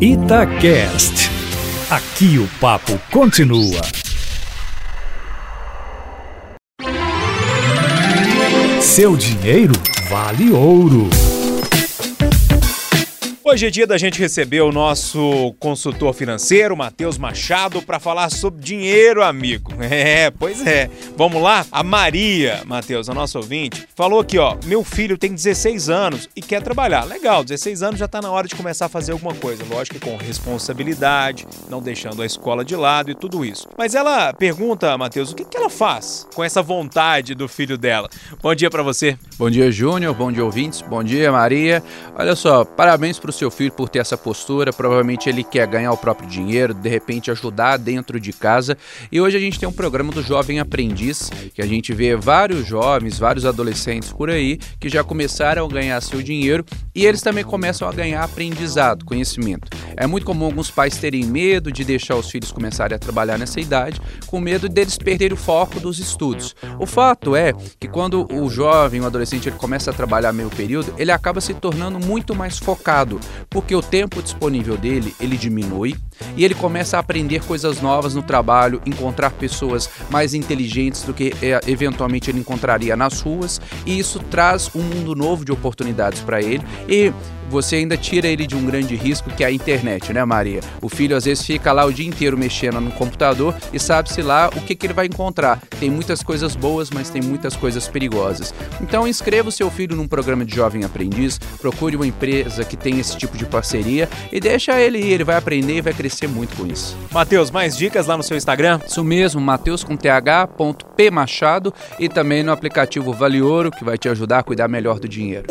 Itacast. Aqui o papo continua. Seu dinheiro vale ouro. Hoje é dia da gente receber o nosso consultor financeiro, Matheus Machado, para falar sobre dinheiro, amigo. É, pois é. Vamos lá? A Maria, Matheus, a nossa ouvinte, falou aqui, ó: "Meu filho tem 16 anos e quer trabalhar". Legal, 16 anos já tá na hora de começar a fazer alguma coisa, lógico que com responsabilidade, não deixando a escola de lado e tudo isso. Mas ela pergunta, Matheus, o que que ela faz com essa vontade do filho dela? Bom dia para você. Bom dia, Júnior. Bom dia, ouvintes. Bom dia, Maria. Olha só, parabéns pro seu filho por ter essa postura. Provavelmente ele quer ganhar o próprio dinheiro, de repente ajudar dentro de casa. E hoje a gente tem um programa do Jovem Aprendiz, que a gente vê vários jovens, vários adolescentes por aí que já começaram a ganhar seu dinheiro e eles também começam a ganhar aprendizado, conhecimento. É muito comum alguns pais terem medo de deixar os filhos começarem a trabalhar nessa idade, com medo deles perderem o foco dos estudos. O fato é que quando o jovem, o adolescente, ele começa a trabalhar meio período, ele acaba se tornando muito mais focado, porque o tempo disponível dele, ele diminui e ele começa a aprender coisas novas no trabalho, encontrar pessoas mais inteligentes do que é, eventualmente ele encontraria nas ruas, e isso traz um mundo novo de oportunidades para ele e você ainda tira ele de um grande risco que é a internet, né, Maria? O filho às vezes fica lá o dia inteiro mexendo no computador e sabe-se lá o que, que ele vai encontrar. Tem muitas coisas boas, mas tem muitas coisas perigosas. Então inscreva o seu filho num programa de jovem aprendiz, procure uma empresa que tem esse tipo de parceria e deixa ele ir, ele vai aprender e vai crescer crescer muito com isso. Matheus, mais dicas lá no seu Instagram? Isso mesmo, Matheus com th.p Machado e também no aplicativo Vale Ouro, que vai te ajudar a cuidar melhor do dinheiro.